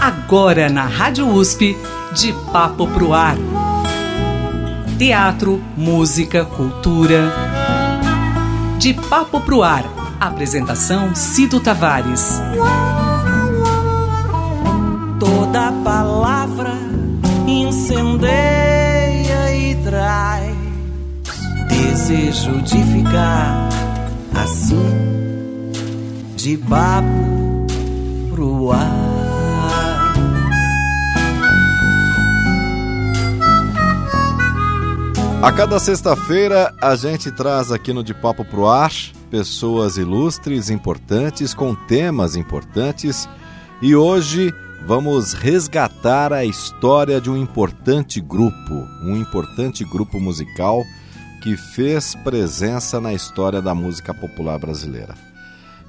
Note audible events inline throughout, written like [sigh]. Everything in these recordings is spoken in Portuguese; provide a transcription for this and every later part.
Agora na Rádio USP, de Papo Pro Ar. Teatro, música, cultura. De Papo Pro Ar. Apresentação Cido Tavares. Toda palavra incendeia e traz desejo de ficar assim, de papo pro ar. A cada sexta-feira a gente traz aqui no De Papo Pro Ar pessoas ilustres, importantes, com temas importantes e hoje vamos resgatar a história de um importante grupo, um importante grupo musical que fez presença na história da música popular brasileira.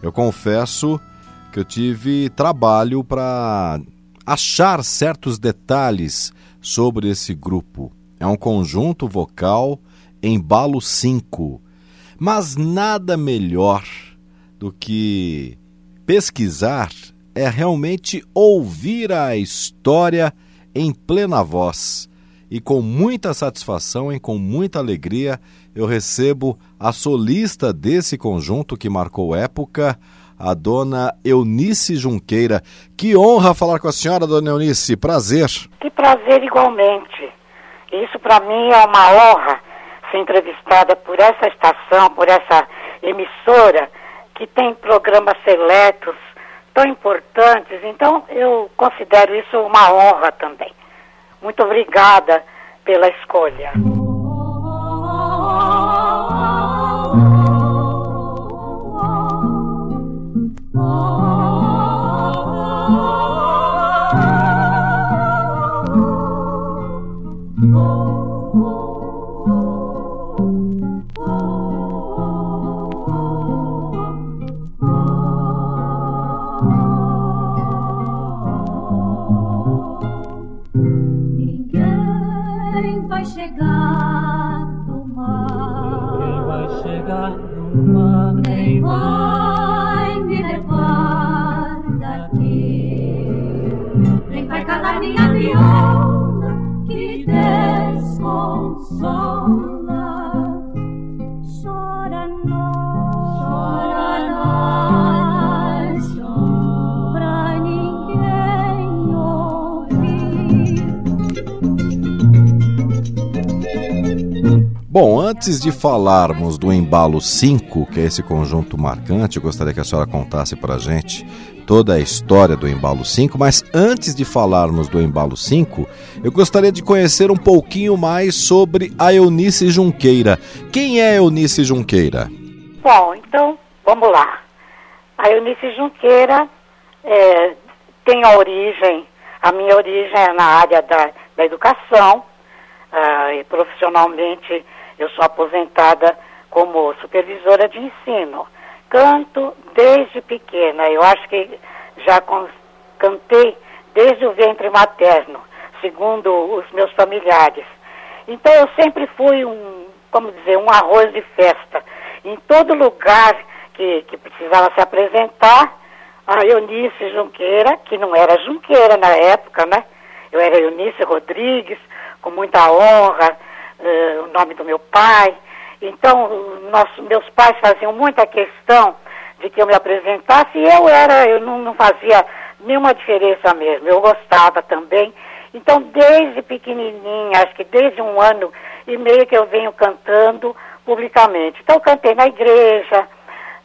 Eu confesso que eu tive trabalho para achar certos detalhes sobre esse grupo é um conjunto vocal embalo 5. Mas nada melhor do que pesquisar é realmente ouvir a história em plena voz. E com muita satisfação e com muita alegria, eu recebo a solista desse conjunto que marcou época, a dona Eunice Junqueira. Que honra falar com a senhora, dona Eunice. Prazer. Que prazer igualmente. Isso para mim é uma honra ser entrevistada por essa estação, por essa emissora que tem programas seletos tão importantes. Então eu considero isso uma honra também. Muito obrigada pela escolha. vai chegar do mar? Quem vai chegar do mar? Quem vai me levar daqui? Quem vai calar minha viola que desconsola? Bom, antes de falarmos do Embalo 5, que é esse conjunto marcante, eu gostaria que a senhora contasse para a gente toda a história do Embalo 5, mas antes de falarmos do Embalo 5, eu gostaria de conhecer um pouquinho mais sobre a Eunice Junqueira. Quem é Eunice Junqueira? Bom, então, vamos lá. A Eunice Junqueira é, tem a origem, a minha origem é na área da, da educação, uh, e profissionalmente eu sou aposentada como supervisora de ensino. Canto desde pequena. Eu acho que já cantei desde o ventre materno, segundo os meus familiares. Então eu sempre fui um, como dizer, um arroz de festa. Em todo lugar que, que precisava se apresentar, a Eunice Junqueira, que não era Junqueira na época, né? Eu era Eunice Rodrigues, com muita honra, uh, o nome do meu pai. Então, nosso, meus pais faziam muita questão de que eu me apresentasse e eu era, eu não, não fazia nenhuma diferença mesmo, eu gostava também. Então, desde pequenininha, acho que desde um ano e meio que eu venho cantando publicamente. Então, eu cantei na igreja,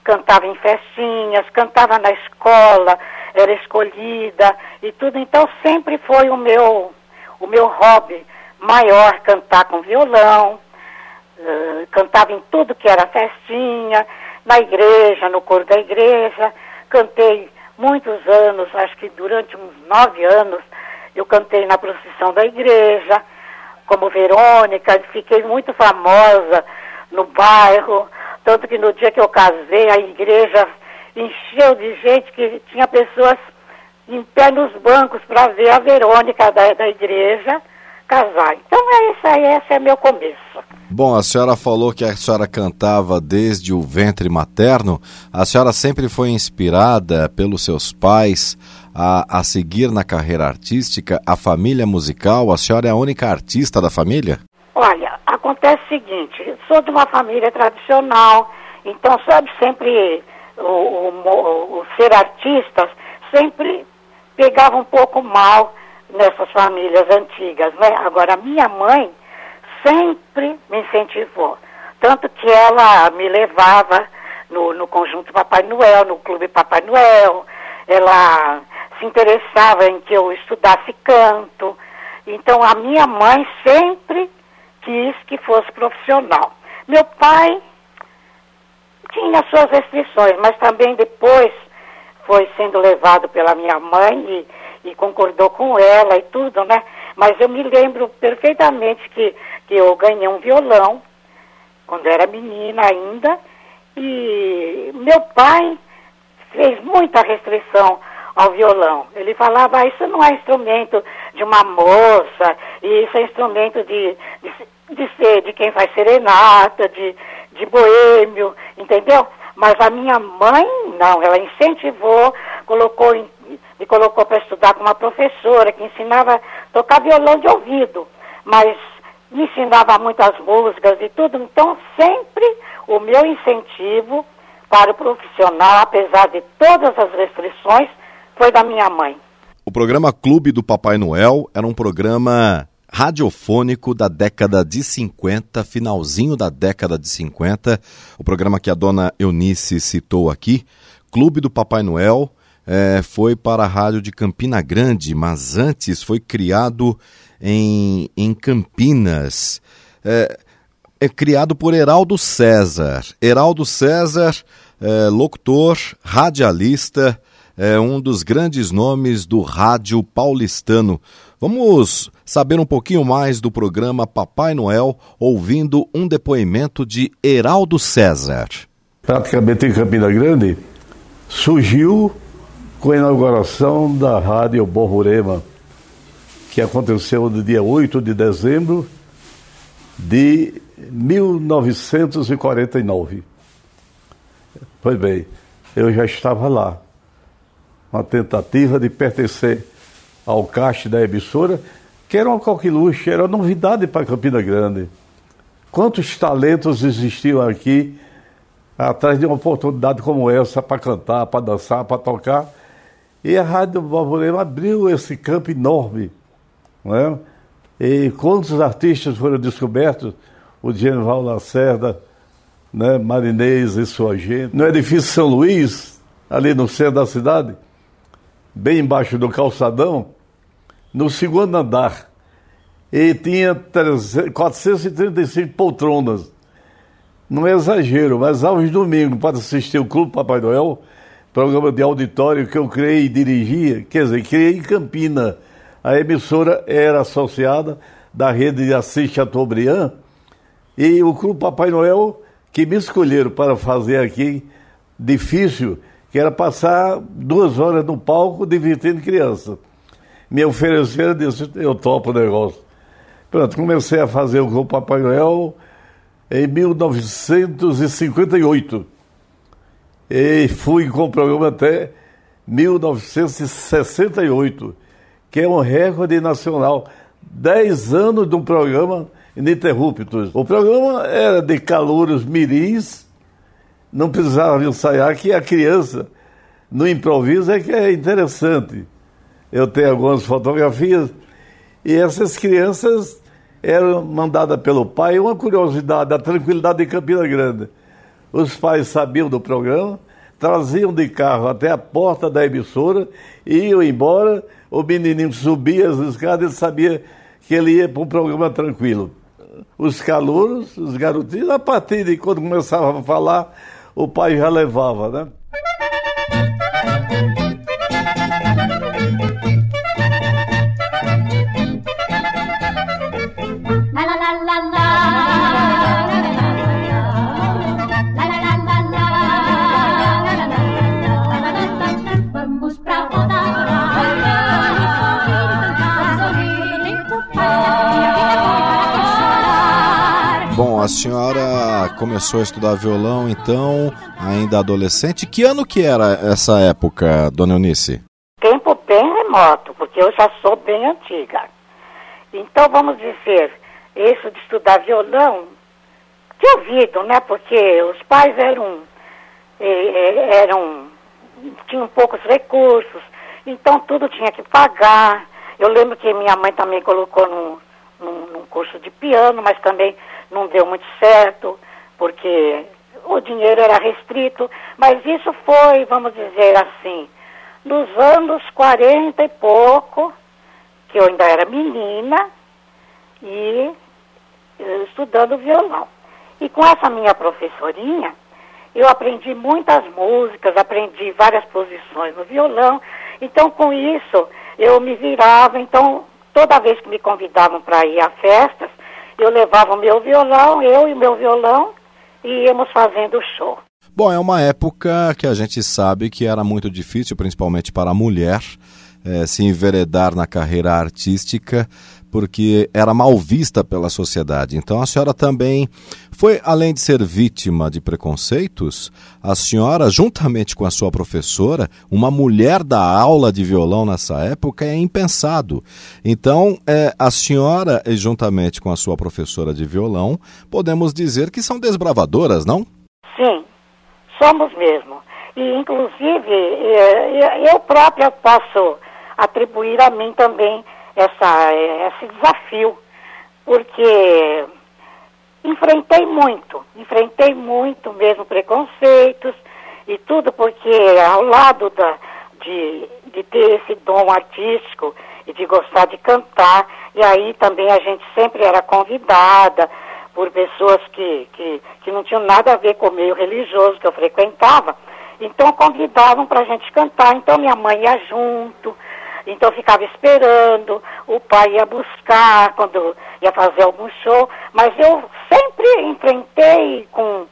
cantava em festinhas, cantava na escola, era escolhida e tudo. Então, sempre foi o meu, o meu hobby maior cantar com violão, uh, cantava em tudo que era festinha, na igreja, no coro da igreja, cantei muitos anos, acho que durante uns nove anos, eu cantei na procissão da igreja, como Verônica, fiquei muito famosa no bairro, tanto que no dia que eu casei, a igreja encheu de gente que tinha pessoas em pé nos bancos para ver a Verônica da, da igreja casar. Então é isso aí, esse é meu começo. Bom, a senhora falou que a senhora cantava desde o ventre materno. A senhora sempre foi inspirada pelos seus pais a, a seguir na carreira artística, a família musical? A senhora é a única artista da família? Olha, acontece o seguinte, sou de uma família tradicional, então sabe sempre o, o, o ser artista sempre pegava um pouco mal nessas famílias antigas, né? Agora, minha mãe sempre me incentivou. Tanto que ela me levava no, no conjunto Papai Noel, no clube Papai Noel. Ela se interessava em que eu estudasse canto. Então, a minha mãe sempre quis que fosse profissional. Meu pai tinha suas restrições, mas também depois foi sendo levado pela minha mãe e, e concordou com ela e tudo, né? Mas eu me lembro perfeitamente que, que eu ganhei um violão quando era menina ainda e meu pai fez muita restrição ao violão. Ele falava, ah, isso não é instrumento de uma moça, isso é instrumento de, de, de ser de quem faz serenata, de, de boêmio, entendeu? Mas a minha mãe, não, ela incentivou, colocou, me colocou para estudar com uma professora que ensinava a tocar violão de ouvido, mas me ensinava muitas músicas e tudo, então sempre o meu incentivo para o profissional, apesar de todas as restrições, foi da minha mãe. O programa Clube do Papai Noel era um programa radiofônico da década de 50, finalzinho da década de 50. O programa que a dona Eunice citou aqui, Clube do Papai Noel, é, foi para a rádio de Campina Grande, mas antes foi criado em, em Campinas. É, é criado por Heraldo César. Heraldo César, é, locutor, radialista, é um dos grandes nomes do rádio paulistano. Vamos saber um pouquinho mais do programa Papai Noel, ouvindo um depoimento de Heraldo César. Praticamente em Campina Grande, surgiu com a inauguração da Rádio Borborema, que aconteceu no dia 8 de dezembro de 1949. Pois bem, eu já estava lá uma tentativa de pertencer ao caixa da emissora, que era uma coqueluche, era novidade para Campina Grande. Quantos talentos existiam aqui atrás de uma oportunidade como essa para cantar, para dançar, para tocar? E a Rádio Borborema abriu esse campo enorme. Não é? E quantos artistas foram descobertos? O General Lacerda, né? Marinês e sua gente. No edifício São Luís, ali no centro da cidade, bem embaixo do calçadão, no segundo andar. E tinha 435 poltronas. Não é exagero, mas aos domingos, para assistir o Clube Papai Noel, programa de auditório que eu criei e dirigia, quer dizer, criei em Campina. A emissora era associada da rede de Assis Chateaubriand e o Clube Papai Noel, que me escolheram para fazer aqui, difícil, que era passar duas horas no palco divertindo criança. Me ofereceram, disse, eu topo o negócio. Pronto, comecei a fazer o Grupo Papai Noel em 1958. E fui com o programa até 1968, que é um recorde nacional. Dez anos de um programa ininterruptos. O programa era de calouros mirins, não precisava ensaiar, que a criança, no improviso, é que é interessante. Eu tenho algumas fotografias, e essas crianças eram mandadas pelo pai, uma curiosidade, a tranquilidade de Campina Grande. Os pais sabiam do programa, traziam de carro até a porta da emissora, iam embora, o menininho subia as escadas e sabia que ele ia para um programa tranquilo. Os calouros, os garotinhos, a partir de quando começava a falar, o pai já levava, né? A senhora começou a estudar violão, então, ainda adolescente. Que ano que era essa época, dona Eunice? Tempo bem remoto, porque eu já sou bem antiga. Então, vamos dizer, isso de estudar violão, de ouvido, né? Porque os pais eram, eram tinham poucos recursos, então tudo tinha que pagar. Eu lembro que minha mãe também colocou num, num, num curso de piano, mas também não deu muito certo, porque o dinheiro era restrito. Mas isso foi, vamos dizer assim, nos anos 40 e pouco, que eu ainda era menina, e eh, estudando violão. E com essa minha professorinha, eu aprendi muitas músicas, aprendi várias posições no violão. Então, com isso, eu me virava. Então, toda vez que me convidavam para ir a festas, eu levava o meu violão, eu e meu violão, e íamos fazendo o show. Bom, é uma época que a gente sabe que era muito difícil, principalmente para a mulher, eh, se enveredar na carreira artística porque era mal vista pela sociedade. Então a senhora também foi, além de ser vítima de preconceitos, a senhora, juntamente com a sua professora, uma mulher da aula de violão nessa época é impensado. Então, é, a senhora, juntamente com a sua professora de violão, podemos dizer que são desbravadoras, não? Sim, somos mesmo. E, inclusive, é, eu própria posso atribuir a mim também essa, esse desafio, porque enfrentei muito, enfrentei muito mesmo preconceitos e tudo, porque ao lado da, de, de ter esse dom artístico e de gostar de cantar, e aí também a gente sempre era convidada por pessoas que, que, que não tinham nada a ver com o meio religioso que eu frequentava, então convidavam para a gente cantar, então minha mãe ia junto, então ficava esperando, o pai ia buscar quando ia fazer algum show, mas eu sempre enfrentei com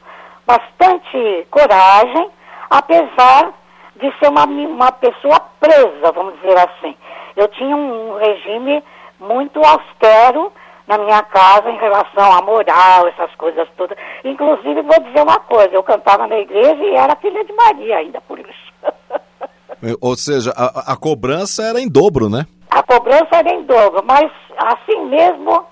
bastante coragem, apesar de ser uma, uma pessoa presa, vamos dizer assim. Eu tinha um regime muito austero na minha casa em relação à moral, essas coisas todas. Inclusive, vou dizer uma coisa, eu cantava na igreja e era filha de Maria ainda, por isso. Ou seja, a, a cobrança era em dobro, né? A cobrança era em dobro, mas assim mesmo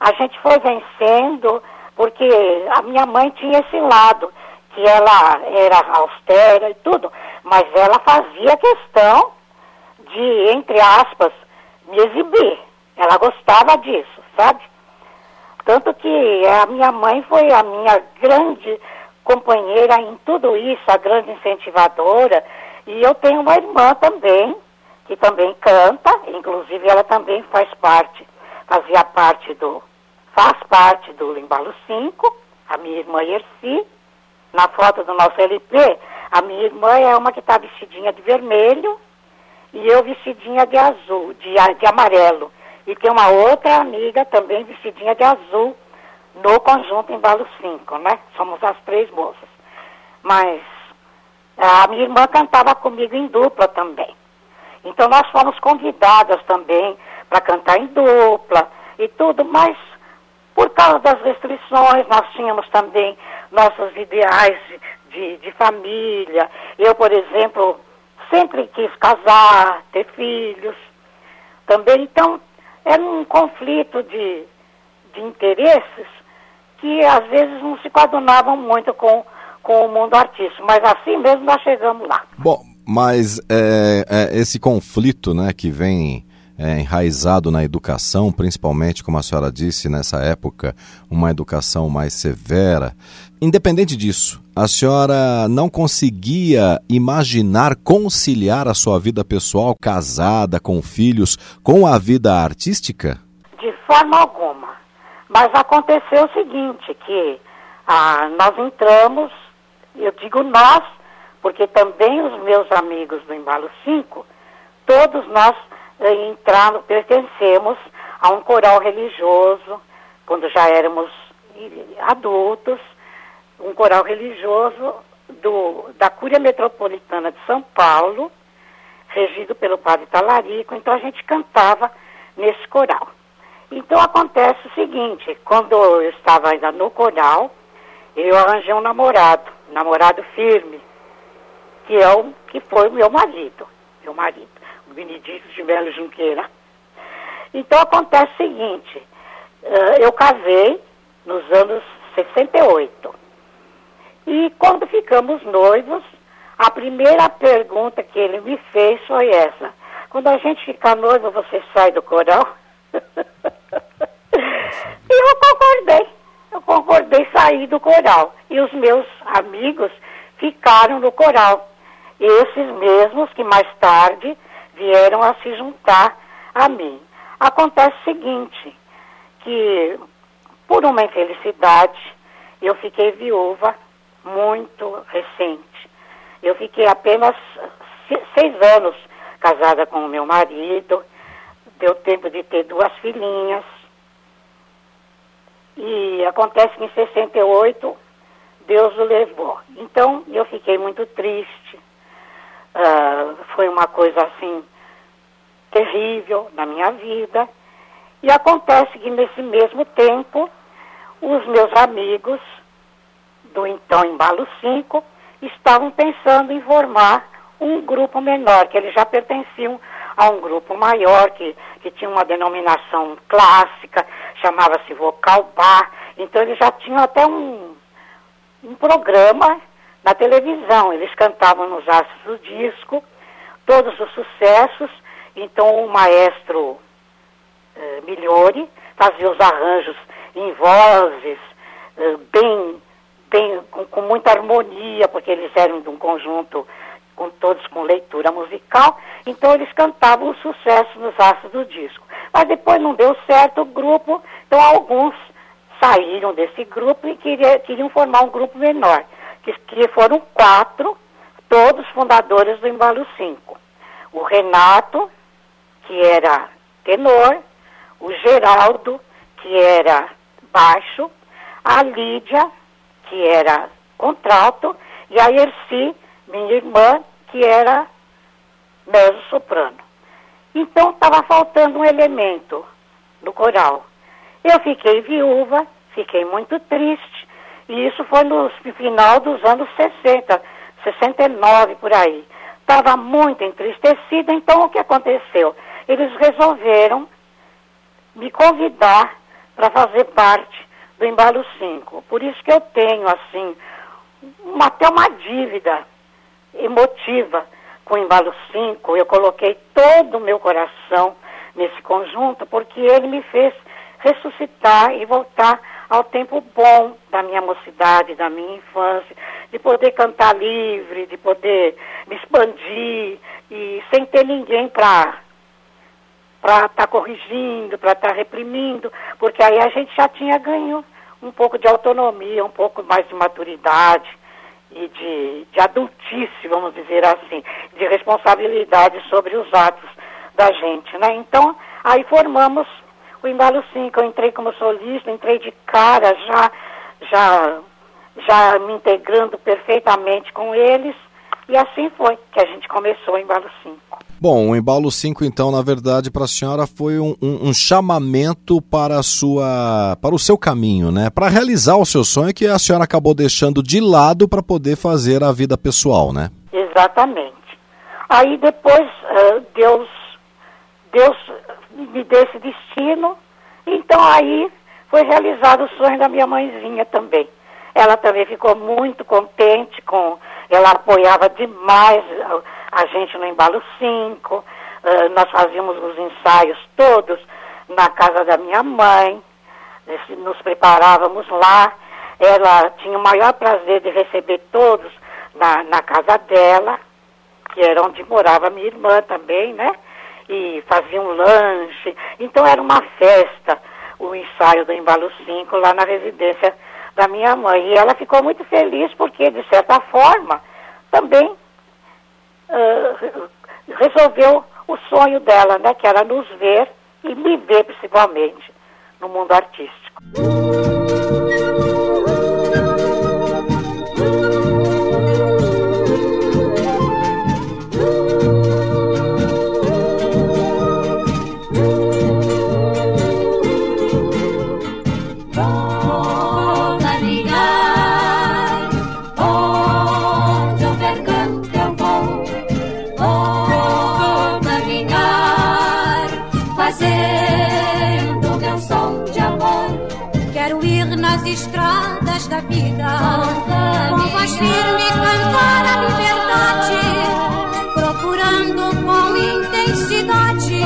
a gente foi vencendo, porque a minha mãe tinha esse lado, que ela era austera e tudo, mas ela fazia questão de, entre aspas, me exibir. Ela gostava disso, sabe? Tanto que a minha mãe foi a minha grande companheira em tudo isso, a grande incentivadora, e eu tenho uma irmã também, que também canta, inclusive ela também faz parte, fazia parte do, faz parte do Limbalo 5, a minha irmã Erci. Na foto do nosso LP, a minha irmã é uma que está vestidinha de vermelho e eu vestidinha de azul, de, de amarelo. E tem uma outra amiga também vestidinha de azul no conjunto Embalo 5, né? Somos as três moças. Mas a minha irmã cantava comigo em dupla também. Então nós fomos convidadas também para cantar em dupla e tudo, mas por causa das restrições, nós tínhamos também nossos ideais de, de, de família. Eu, por exemplo, sempre quis casar, ter filhos também. Então, era um conflito de, de interesses que às vezes não se coadunavam muito com com o mundo artístico, mas assim mesmo nós chegamos lá. Bom, mas é, é, esse conflito né, que vem é, enraizado na educação, principalmente, como a senhora disse, nessa época, uma educação mais severa. Independente disso, a senhora não conseguia imaginar conciliar a sua vida pessoal, casada, com filhos, com a vida artística? De forma alguma. Mas aconteceu o seguinte, que ah, nós entramos eu digo nós, porque também os meus amigos do Embalo 5, todos nós eh, entramos, pertencemos a um coral religioso, quando já éramos adultos, um coral religioso do, da Cúria Metropolitana de São Paulo, regido pelo padre Talarico, então a gente cantava nesse coral. Então acontece o seguinte, quando eu estava ainda no coral, eu arranjei um namorado, namorado firme, que é o que foi meu marido, meu marido, o Benedito de Melo Junqueira. Então acontece o seguinte, uh, eu casei nos anos 68. E quando ficamos noivos, a primeira pergunta que ele me fez foi essa. Quando a gente fica noivo, você sai do coral? [laughs] e eu concordei. Eu concordei sair do coral. E os meus amigos ficaram no coral. Esses mesmos que mais tarde vieram a se juntar a mim. Acontece o seguinte, que por uma infelicidade, eu fiquei viúva muito recente. Eu fiquei apenas seis anos casada com o meu marido, deu tempo de ter duas filhinhas. E acontece que em 68 Deus o levou. Então eu fiquei muito triste. Uh, foi uma coisa assim terrível na minha vida. E acontece que nesse mesmo tempo, os meus amigos do então Embalo 5 estavam pensando em formar um grupo menor, que eles já pertenciam a um grupo maior, que, que tinha uma denominação clássica, chamava-se Vocal Bar. Então eles já tinham até um, um programa na televisão. Eles cantavam nos astros do disco, todos os sucessos. Então o maestro eh, Migliori, fazia os arranjos em vozes, eh, bem, bem com, com, muita harmonia, porque eles eram de um conjunto com todos com leitura musical, então eles cantavam o sucesso nos astros do disco. Mas depois não deu certo o grupo, então alguns saíram desse grupo e queria, queriam formar um grupo menor, que, que foram quatro, todos fundadores do Embalo 5. O Renato, que era tenor, o Geraldo, que era baixo, a Lídia, que era contralto, e a Erci, minha irmã, que era mezzo-soprano. Então estava faltando um elemento no coral. Eu fiquei viúva, fiquei muito triste, e isso foi no final dos anos 60, 69 por aí. Estava muito entristecida, então o que aconteceu? Eles resolveram me convidar para fazer parte do Embalo 5. Por isso que eu tenho, assim, uma, até uma dívida emotiva com o Embalo 5. Eu coloquei todo o meu coração nesse conjunto, porque ele me fez ressuscitar e voltar ao tempo bom da minha mocidade, da minha infância, de poder cantar livre, de poder me expandir e sem ter ninguém para para estar tá corrigindo, para estar tá reprimindo, porque aí a gente já tinha ganho um pouco de autonomia, um pouco mais de maturidade e de, de adultice, vamos dizer assim, de responsabilidade sobre os atos da gente, né? Então, aí formamos o Embalo 5, eu entrei como solista, entrei de cara já, já, já me integrando perfeitamente com eles, e assim foi que a gente começou o Embalo 5. Bom, o Embalo 5, então, na verdade, para a senhora foi um, um, um, chamamento para, a sua, para o seu caminho, né? Para realizar o seu sonho que a senhora acabou deixando de lado para poder fazer a vida pessoal, né? Exatamente. Aí depois uh, Deus, Deus me deu esse destino, então aí foi realizado o sonho da minha mãezinha também. Ela também ficou muito contente com, ela apoiava demais a gente no Embalo 5, uh, nós fazíamos os ensaios todos na casa da minha mãe, nos preparávamos lá, ela tinha o maior prazer de receber todos na, na casa dela, que era onde morava minha irmã também, né? E fazia um lanche. Então era uma festa, o ensaio do Embalo 5 lá na residência da minha mãe. E ela ficou muito feliz porque, de certa forma, também resolveu o sonho dela, né, que era nos ver e me ver principalmente no mundo artístico. tendo canção de amor. Quero ir nas estradas da vida, com voz firme cantar a liberdade, procurando com intensidade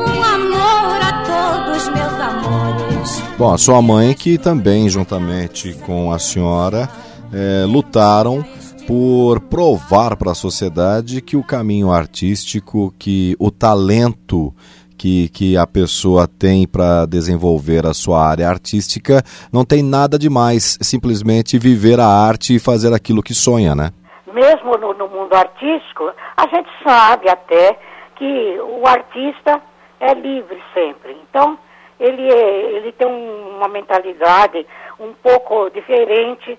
um amor a todos meus amores. Bom, a sua mãe que também, juntamente com a senhora, é, lutaram por provar para a sociedade que o caminho artístico, que o talento que, que a pessoa tem para desenvolver a sua área artística não tem nada de mais, simplesmente viver a arte e fazer aquilo que sonha, né? Mesmo no, no mundo artístico, a gente sabe até que o artista é livre sempre. Então, ele, é, ele tem uma mentalidade um pouco diferente,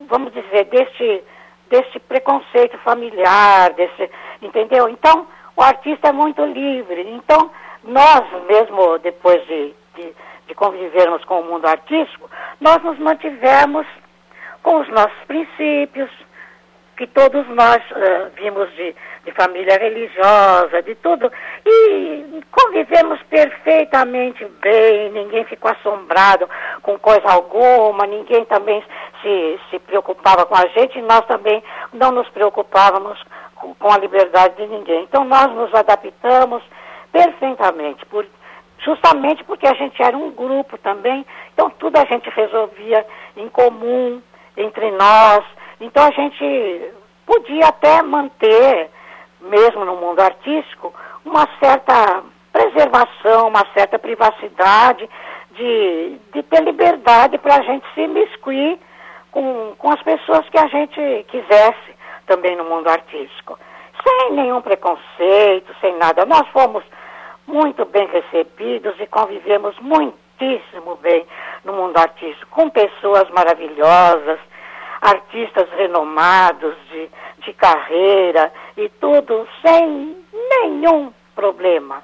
vamos dizer, deste, deste preconceito familiar, desse, entendeu? Então, o artista é muito livre. Então, nós mesmo, depois de, de, de convivermos com o mundo artístico, nós nos mantivemos com os nossos princípios, que todos nós uh, vimos de, de, família religiosa, de tudo, e convivemos perfeitamente bem, ninguém ficou assombrado com coisa alguma, ninguém também se, se preocupava com a gente, e nós também não nos preocupávamos com, com a liberdade de ninguém. Então nós nos adaptamos perfeitamente, por, justamente porque a gente era um grupo também, então tudo a gente resolvia em comum, entre nós. Então a gente podia até manter, mesmo no mundo artístico, uma certa preservação, uma certa privacidade, de, de ter liberdade para a gente se imiscuir com, com as pessoas que a gente quisesse também no mundo artístico. Sem nenhum preconceito, sem nada. Nós fomos muito bem recebidos e convivemos muitíssimo bem no mundo artístico, com pessoas maravilhosas, artistas renomados de, de carreira e tudo sem nenhum problema.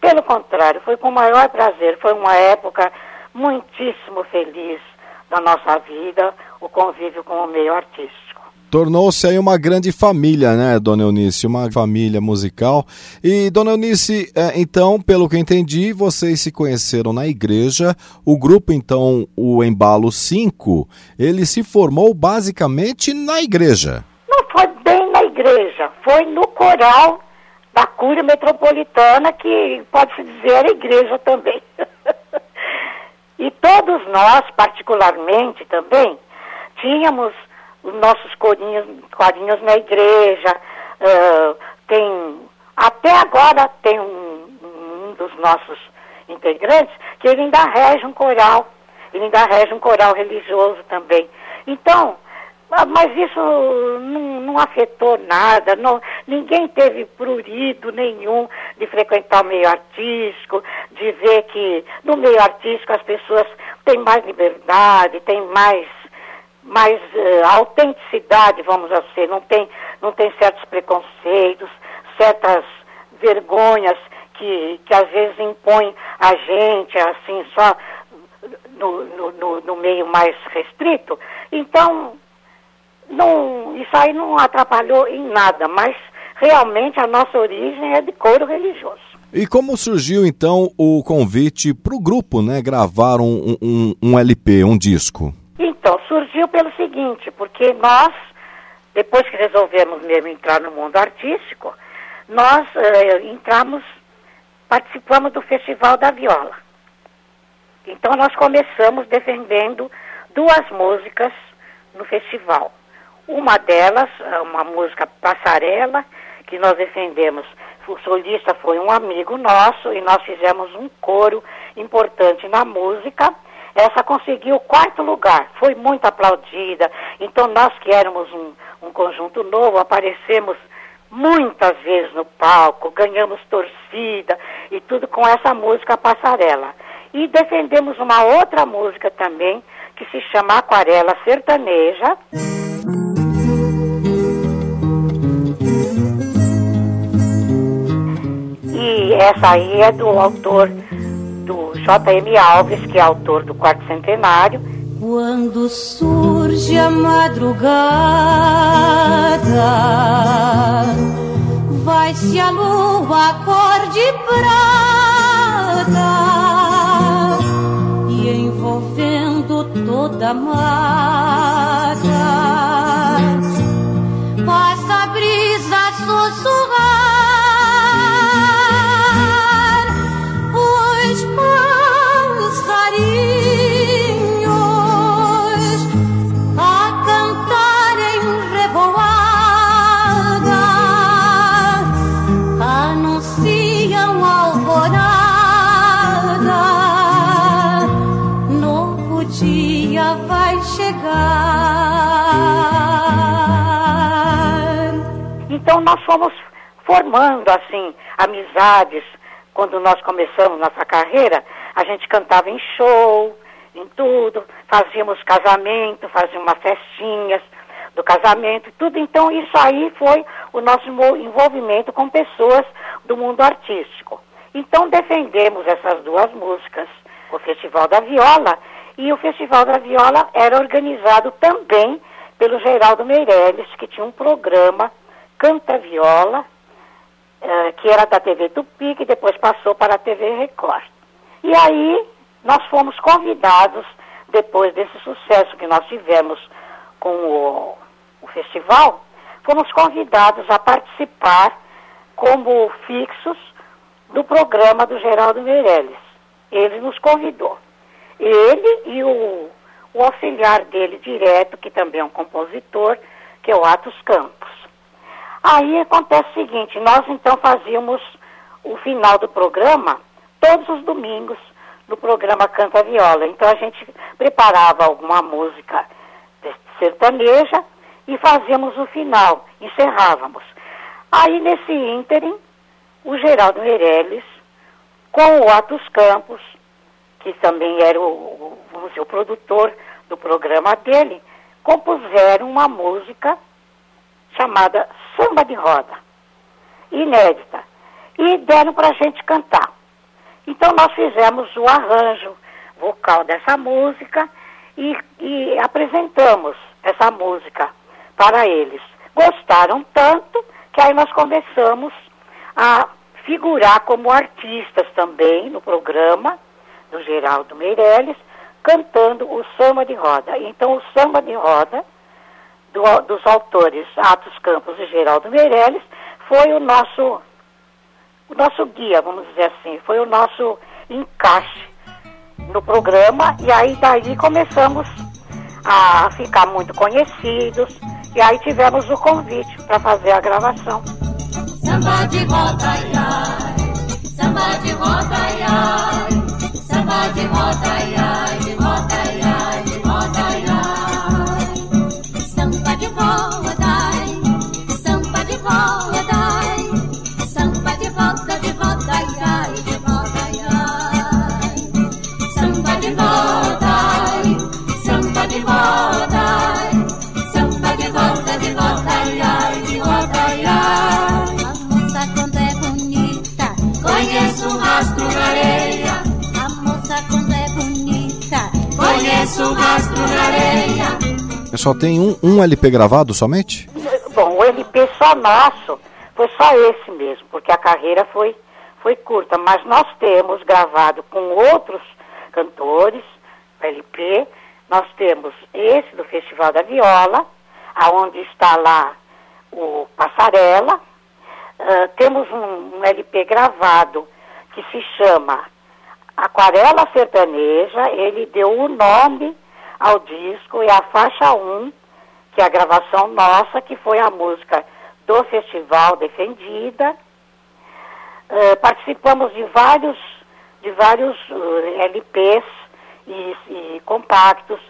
Pelo contrário, foi com o maior prazer, foi uma época muitíssimo feliz da nossa vida, o convívio com o meio artístico tornou-se aí uma grande família, né, Dona Eunice? Uma família musical. E, Dona Eunice, é, então, pelo que entendi, vocês se conheceram na igreja. O grupo, então, o Embalo 5, ele se formou basicamente na igreja. Não foi bem na igreja, foi no coral da Cúria Metropolitana, que pode-se dizer a igreja também. [laughs] e todos nós, particularmente também, tínhamos os nossos corinhos, corinhos na igreja, uh, tem, até agora tem um, um, dos nossos integrantes que ele ainda rege um coral, ele ainda rege um coral religioso também. Então, ah, mas isso não, não afetou nada, não, ninguém teve prurido nenhum de frequentar o meio artístico, de ver que no meio artístico as pessoas têm mais liberdade, têm mais mais uh, autenticidade, vamos dizer, não tem, não tem certos preconceitos, certas vergonhas que, que às vezes impõem a gente, assim, só no, no, no, no meio mais restrito. Então, não, isso aí não atrapalhou em nada, mas realmente a nossa origem é de couro religioso. E como surgiu então o convite para o grupo, né, gravar um, um, um LP, um disco? Então, surgiu pelo seguinte, porque nós, depois que resolvemos mesmo entrar no mundo artístico, nós eh, entramos, participamos do Festival da Viola. Então nós começamos defendendo duas músicas no festival. Uma delas, uma música Passarela, que nós defendemos. O solista foi um amigo nosso e nós fizemos um coro importante na música essa conseguiu o quarto lugar, foi muito aplaudida. Então nós que éramos um, um conjunto novo, aparecemos muitas vezes no palco, ganhamos torcida e tudo com essa música Passarela. E defendemos uma outra música também, que se chama Aquarela Sertaneja. E essa aí é do autor do J.M. Alves, que é autor do quarto centenário. Quando surge a madrugada, vai-se a lua cor de prata e envolvendo todo da mata. Passa a brisa sussurrar, Então nós fomos formando assim amizades. Quando nós começamos nossa carreira, a gente cantava em show, em tudo, fazíamos casamento, fazíamos umas festinhas do casamento, tudo. Então isso aí foi o nosso envol- envolvimento com pessoas do mundo artístico. Então defendemos essas duas músicas, o Festival da Viola e o Festival da Viola era organizado também pelo Geraldo Meirelles, que tinha um programa Canta Viola, eh, que era da TV Tupi, que depois passou para a TV Record. E aí nós fomos convidados, depois desse sucesso que nós tivemos com o, o festival, fomos convidados a participar como fixos do programa do Geraldo Meirelles. Ele nos convidou. Ele e o, o auxiliar dele direto, que também é um compositor, que é o Atos Campos. Aí acontece o seguinte, nós então fazíamos o final do programa todos os domingos no programa Canta Viola. Então a gente preparava alguma música sertaneja e fazíamos o final, encerrávamos. Aí nesse ínterim, o Geraldo Meirelles, com o Atos Campos, que também era o, vamos dizer, o produtor do programa dele, compuseram uma música chamada Samba de Roda, inédita, e deram para a gente cantar. Então nós fizemos o arranjo vocal dessa música e, e apresentamos essa música para eles. Gostaram tanto que aí nós começamos a figurar como artistas também no programa do Geraldo Meirelles, cantando o samba de roda. Então o samba de roda do, dos autores Atos Campos e Geraldo Meirelles foi o nosso o nosso guia, vamos dizer assim, foi o nosso encaixe no programa e aí daí começamos a ficar muito conhecidos e aí tivemos o convite para fazer a gravação. Samba de roda, ai, ai. Samba de roda, ai, Só tem um, um LP gravado somente? Bom, o LP só nosso foi só esse mesmo, porque a carreira foi, foi curta, mas nós temos gravado com outros cantores, LP, nós temos esse do Festival da Viola, aonde está lá o Passarela, Ah, temos um, um LP gravado que se chama Aquarela Sertaneja, ele deu o nome ao disco e a faixa 1, que é a gravação nossa, que foi a música do festival Defendida. Eh, participamos de vários, de vários eh, LPs e, e compactos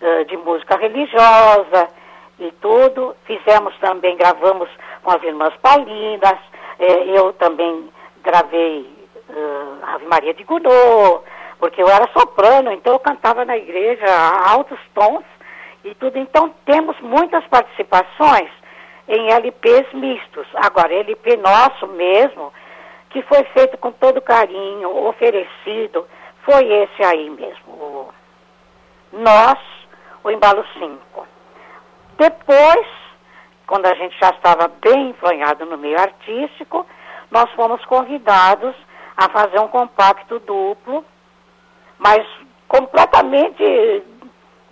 eh, de música religiosa e tudo. Fizemos também, gravamos com as irmãs Paulinas, eu também gravei uh, Ave Maria de Gounod, porque eu era soprano, então eu cantava na igreja a altos tons e tudo. Então temos muitas participações em LPs mistos. Agora, LP nosso mesmo, que foi feito com todo carinho, oferecido, foi esse aí mesmo, o Nós, o Embalo 5. Depois, quando a gente já estava bem enfronhado no meio artístico, nós fomos convidados a fazer um compacto duplo, mas completamente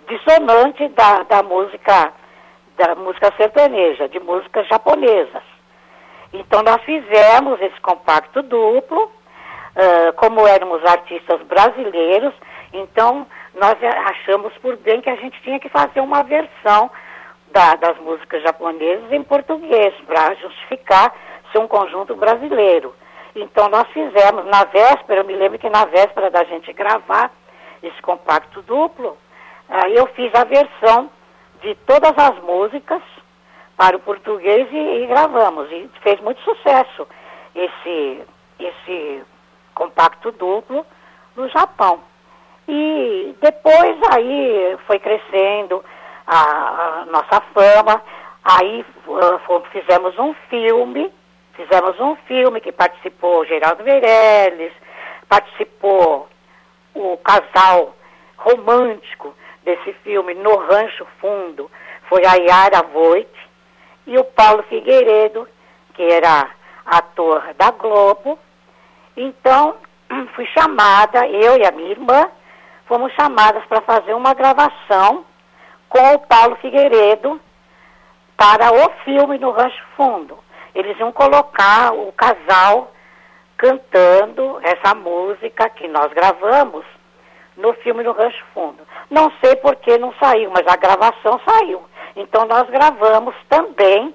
dissonante da, da música da música sertaneja, de músicas japonesas. Então nós fizemos esse compacto duplo, ah, como éramos artistas brasileiros, então nós achamos por bem que a gente tinha que fazer uma versão da- das músicas japonesas em português, para justificar ser um conjunto brasileiro. Então nós fizemos, na véspera, eu me lembro que na véspera da gente gravar esse compacto duplo, eu fiz a versão de todas as músicas para o português e, e gravamos. E fez muito sucesso esse, esse compacto duplo no Japão. E depois aí foi crescendo a, a nossa fama, aí uh, fo- fizemos um filme, fizemos um filme que participou Geraldo Meirelles, participou o casal romântico desse filme no Rancho Fundo, foi a Yara Voigt e o Paulo Figueiredo, que era ator da Globo. Então, [clears throat] fui chamada, eu e a minha irmã, fomos chamadas para fazer uma gravação com o Paulo Figueiredo para o filme no Rancho Fundo. Eles iam colocar o casal cantando essa música que nós gravamos no filme no Rancho Fundo. Não sei por que não saiu, mas a gravação saiu. Então nós gravamos também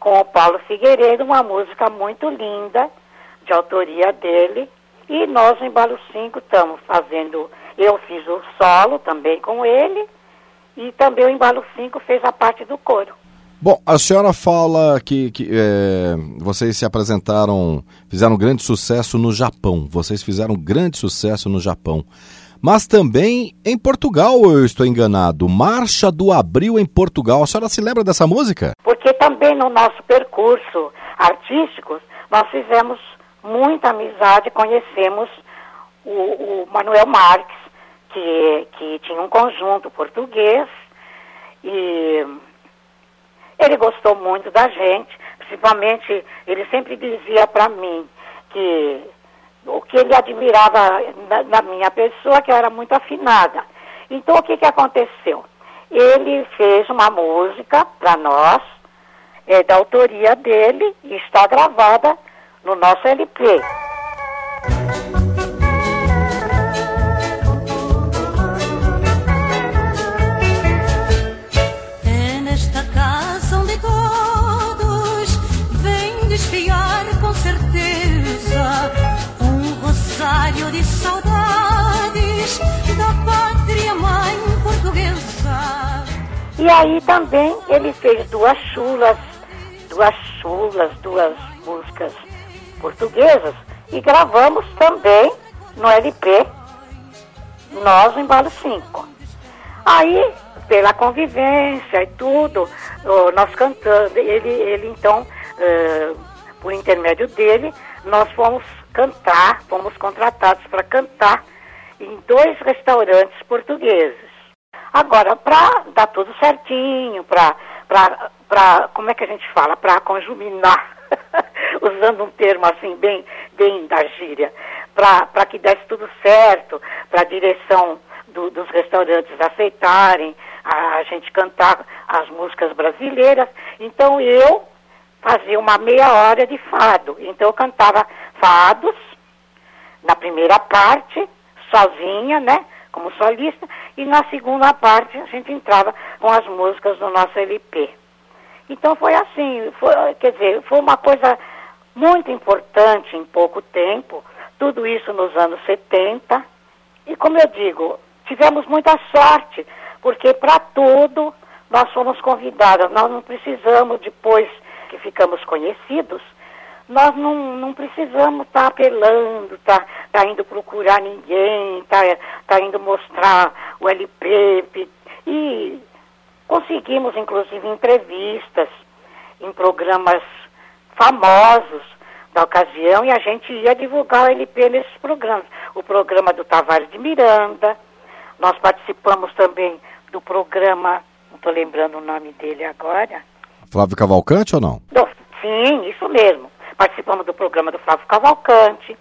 com o Paulo Figueiredo uma música muito linda, de autoria dele. E nós em Balo 5 estamos fazendo, eu fiz o solo também com ele, e também o Embalo 5 fez a parte do coro. Bom, a senhora fala que, que é, vocês se apresentaram, fizeram grande sucesso no Japão. Vocês fizeram grande sucesso no Japão. Mas também em Portugal, eu estou enganado. Marcha do Abril em Portugal. A senhora se lembra dessa música? Porque também no nosso percurso artístico, nós fizemos muita amizade, conhecemos o, o Manuel Marques, que, que tinha um conjunto português, e ele gostou muito da gente, principalmente ele sempre dizia para mim que o que ele admirava na, na minha pessoa, que eu era muito afinada. Então o que, que aconteceu? Ele fez uma música para nós, é, da autoria dele, e está gravada no nosso LP. E aí também ele fez duas chulas, duas chulas, duas músicas portuguesas e gravamos também no LP, nós em Balo 5. Aí, pela convivência e tudo, nós cantando, ele, ele então, eh, por intermédio dele, nós fomos cantar, fomos contratados para cantar em dois restaurantes portugueses. Agora, para dar tudo certinho, para, como é que a gente fala? Para conjuminar, [laughs] usando um termo assim bem, bem da gíria, para que desse tudo certo, para a direção do- dos restaurantes aceitarem a, a gente cantar as músicas brasileiras. Então eu fazia uma meia hora de fado. Então eu cantava fados na primeira parte, sozinha, né? Como solista, e na segunda parte a gente entrava com as músicas do nosso LP. Então foi assim, foi, quer dizer, foi uma coisa muito importante em pouco tempo, tudo isso nos anos 70. E como eu digo, tivemos muita sorte, porque para tudo nós fomos convidadas, nós não precisamos, depois que ficamos conhecidos, nós não, não precisamos estar apelando, estar tá, indo procurar ninguém, estar tá, indo mostrar o LP. E conseguimos, inclusive, entrevistas em programas famosos da ocasião e a gente ia divulgar o LP nesses programas. O programa do Tavares de Miranda, nós participamos também do programa, não estou lembrando o nome dele agora, Flávio Cavalcante ou não? sim, isso mesmo. Participamos do programa do Flávio Cavalcante,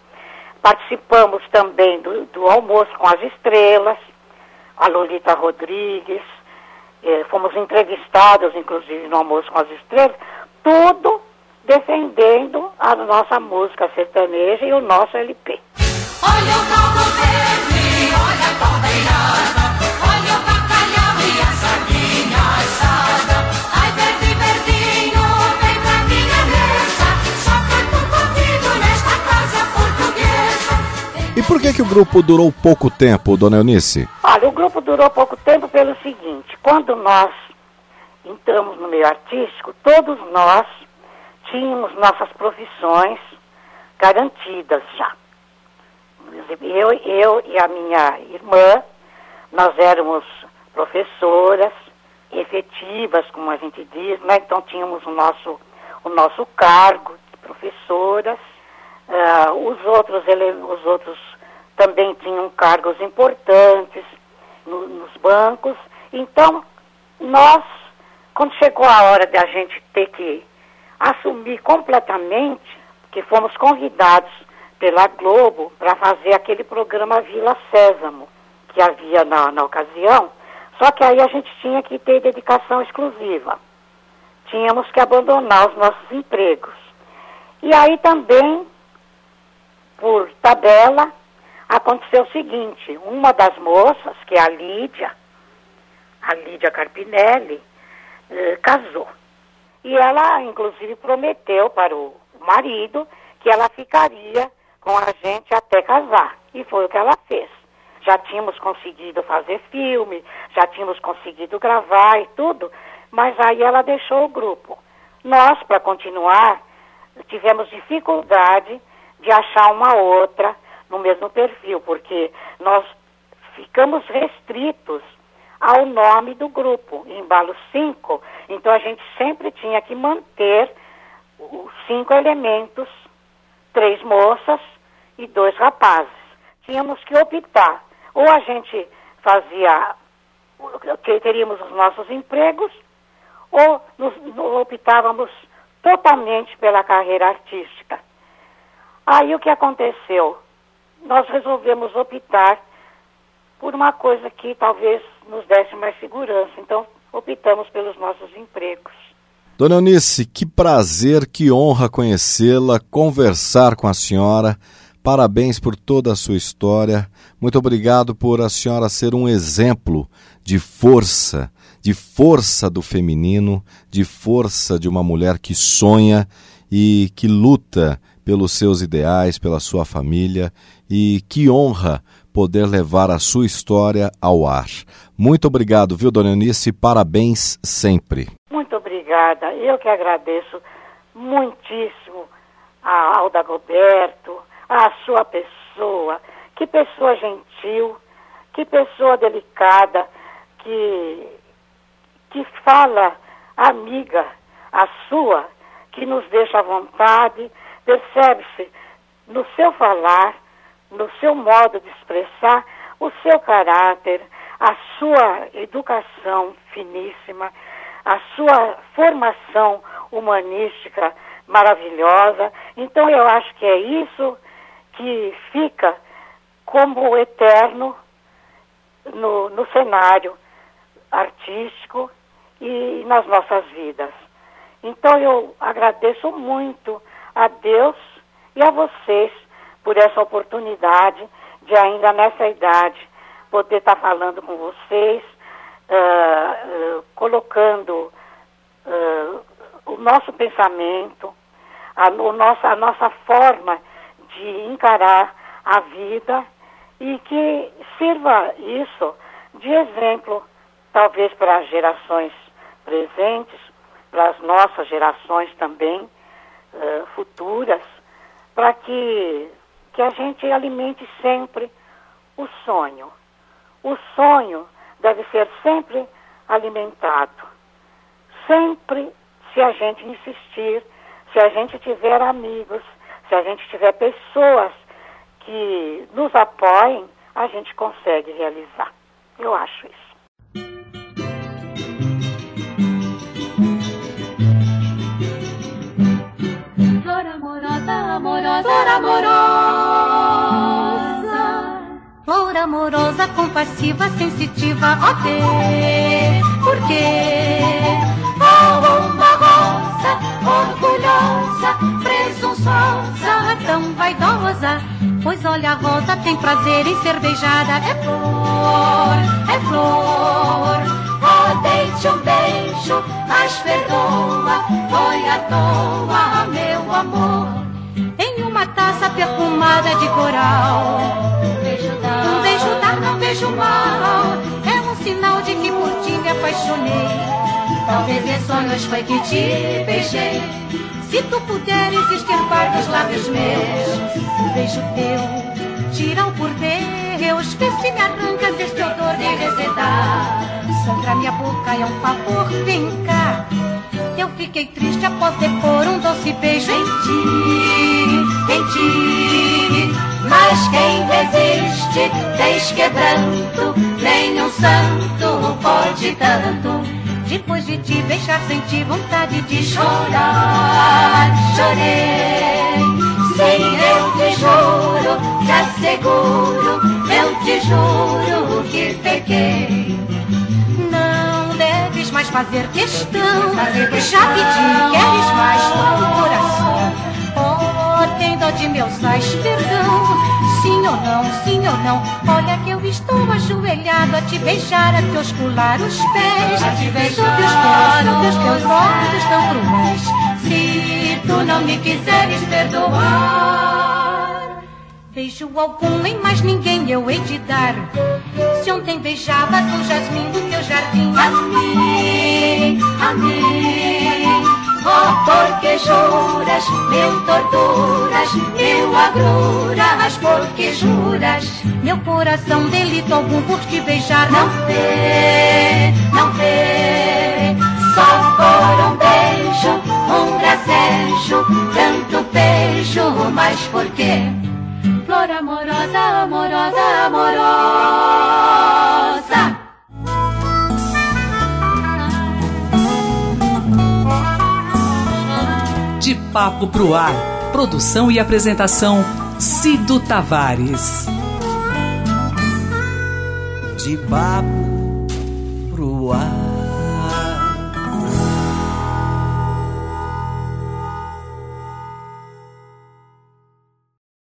participamos também do, do Almoço com as Estrelas, a Lolita Rodrigues, eh, fomos entrevistados, inclusive, no Almoço com as Estrelas, tudo defendendo a nossa música sertaneja e o nosso LP. Olha o caldo verde, olha a por que, que o grupo durou pouco tempo, dona Eunice? Olha, o grupo durou pouco tempo pelo seguinte, quando nós entramos no meio artístico, todos nós tínhamos nossas profissões garantidas já. Eu, eu e a minha irmã, nós éramos professoras efetivas, como a gente diz, né? Então tínhamos o nosso, o nosso cargo de professoras. Ah, os, outros, os outros também tinham cargos importantes no- nos bancos. Então, nós, quando chegou a hora de a gente ter que assumir completamente, que fomos convidados pela Globo para fazer aquele programa Vila Sésamo, que havia na, na ocasião, só que aí a gente tinha que ter dedicação exclusiva. Tínhamos que abandonar os nossos empregos. E aí também, por tabela, aconteceu o seguinte, uma das moças, que é a Lídia, a Lídia Carpinelli, eh, casou. E ela, inclusive, prometeu para o marido que ela ficaria com a gente até casar. E foi o que ela fez. Já tínhamos conseguido fazer filme, já tínhamos conseguido gravar e tudo, mas aí ela deixou o grupo. Nós, para continuar, tivemos dificuldade de achar uma outra no mesmo perfil, porque nós ficamos restritos ao nome do grupo, Embalo 5. Então a gente sempre tinha que manter os cinco elementos, três moças e dois rapazes. Tínhamos que optar. Ou a gente fazia, teríamos os nossos empregos, ou nos, optávamos totalmente pela carreira artística. Aí o que aconteceu? Nós resolvemos optar por uma coisa que talvez nos desse mais segurança. Então, optamos pelos nossos empregos. Dona Eunice, que prazer, que honra conhecê-la, conversar com a senhora. Parabéns por toda a sua história. Muito obrigado por a senhora ser um exemplo de força, de força do feminino, de força de uma mulher que sonha e que luta pelos seus ideais, pela sua família. E que honra poder levar a sua história ao ar. Muito obrigado, viu, Dona Eunice? Parabéns sempre. Muito obrigada. Eu que agradeço muitíssimo a Alda Roberto, a sua pessoa. Que pessoa gentil, que pessoa delicada, que, que fala amiga, a sua, que nos deixa à vontade. Percebe-se no seu falar, no seu modo de expressar, o seu caráter, a sua educação finíssima, a sua formação humanística maravilhosa. Então eu acho que é isso que fica como eterno no, no cenário artístico e nas nossas vidas. Então eu agradeço muito a Deus e a vocês por essa oportunidade de ainda nessa idade poder estar falando com vocês, uh, uh, colocando uh, o nosso pensamento, a, o nosso, a nossa forma de encarar a vida e que sirva isso de exemplo, talvez para as gerações presentes, para as nossas gerações também futuras, para que que a gente alimente sempre o sonho. O sonho deve ser sempre alimentado. Sempre, se a gente insistir, se a gente tiver amigos, se a gente tiver pessoas que nos apoiem, a gente consegue realizar. Eu acho isso. Amorosa, amorosa, flor amorosa. Flor amorosa. compassiva, sensitiva, ok. Por quê? Oh, uma rosa, orgulhosa, presunçosa, tão vaidosa. Pois olha, a rosa tem prazer em ser beijada. É flor, é flor. Deite um beijo, mas perdoa. Foi à toa, meu amor. Em uma taça perfumada de coral. Um beijo dá, não vejo mal. É um sinal de que por ti me apaixonei. Talvez em sonhos foi que te beijei. Se tu puderes extirpar dos lábios meus um beijo teu, tira o por Deus, vê se me arrancas este odor de resedar. Sangra minha boca, é um favor, vem cá. Eu fiquei triste após depor um doce beijo em ti, em ti. Mas quem resiste, tens quebranto, nenhum santo pode tanto. Depois de te beijar, senti vontade de chorar. Chorei, sim, eu te juro, te asseguro, eu te juro que pequei. Não deves mais fazer questão, já pedi, queres mais o coração. Oh, tem dó de meus sais, perdão. Sim ou não, sim ou não. Olha que eu estou ajoelhado a te beijar, a te oscular os pés. A te beijar, os teus, sob os teus olhos tão cruéis. Se tu não me quiseres perdoar, beijo algum em mais ninguém eu hei de dar. Se ontem beijavas o jasmim do teu jardim, a mim, a mim. Oh, porque juras, mil torturas, mil agruras, porque juras. Meu coração delito algum por te beijar não vê, não vê. Só por um beijo, um gracejo, tanto beijo, mas por quê? Flor amorosa, amorosa, amorosa. De Papo Pro Ar. Produção e apresentação Cido Tavares. De papo pro ar.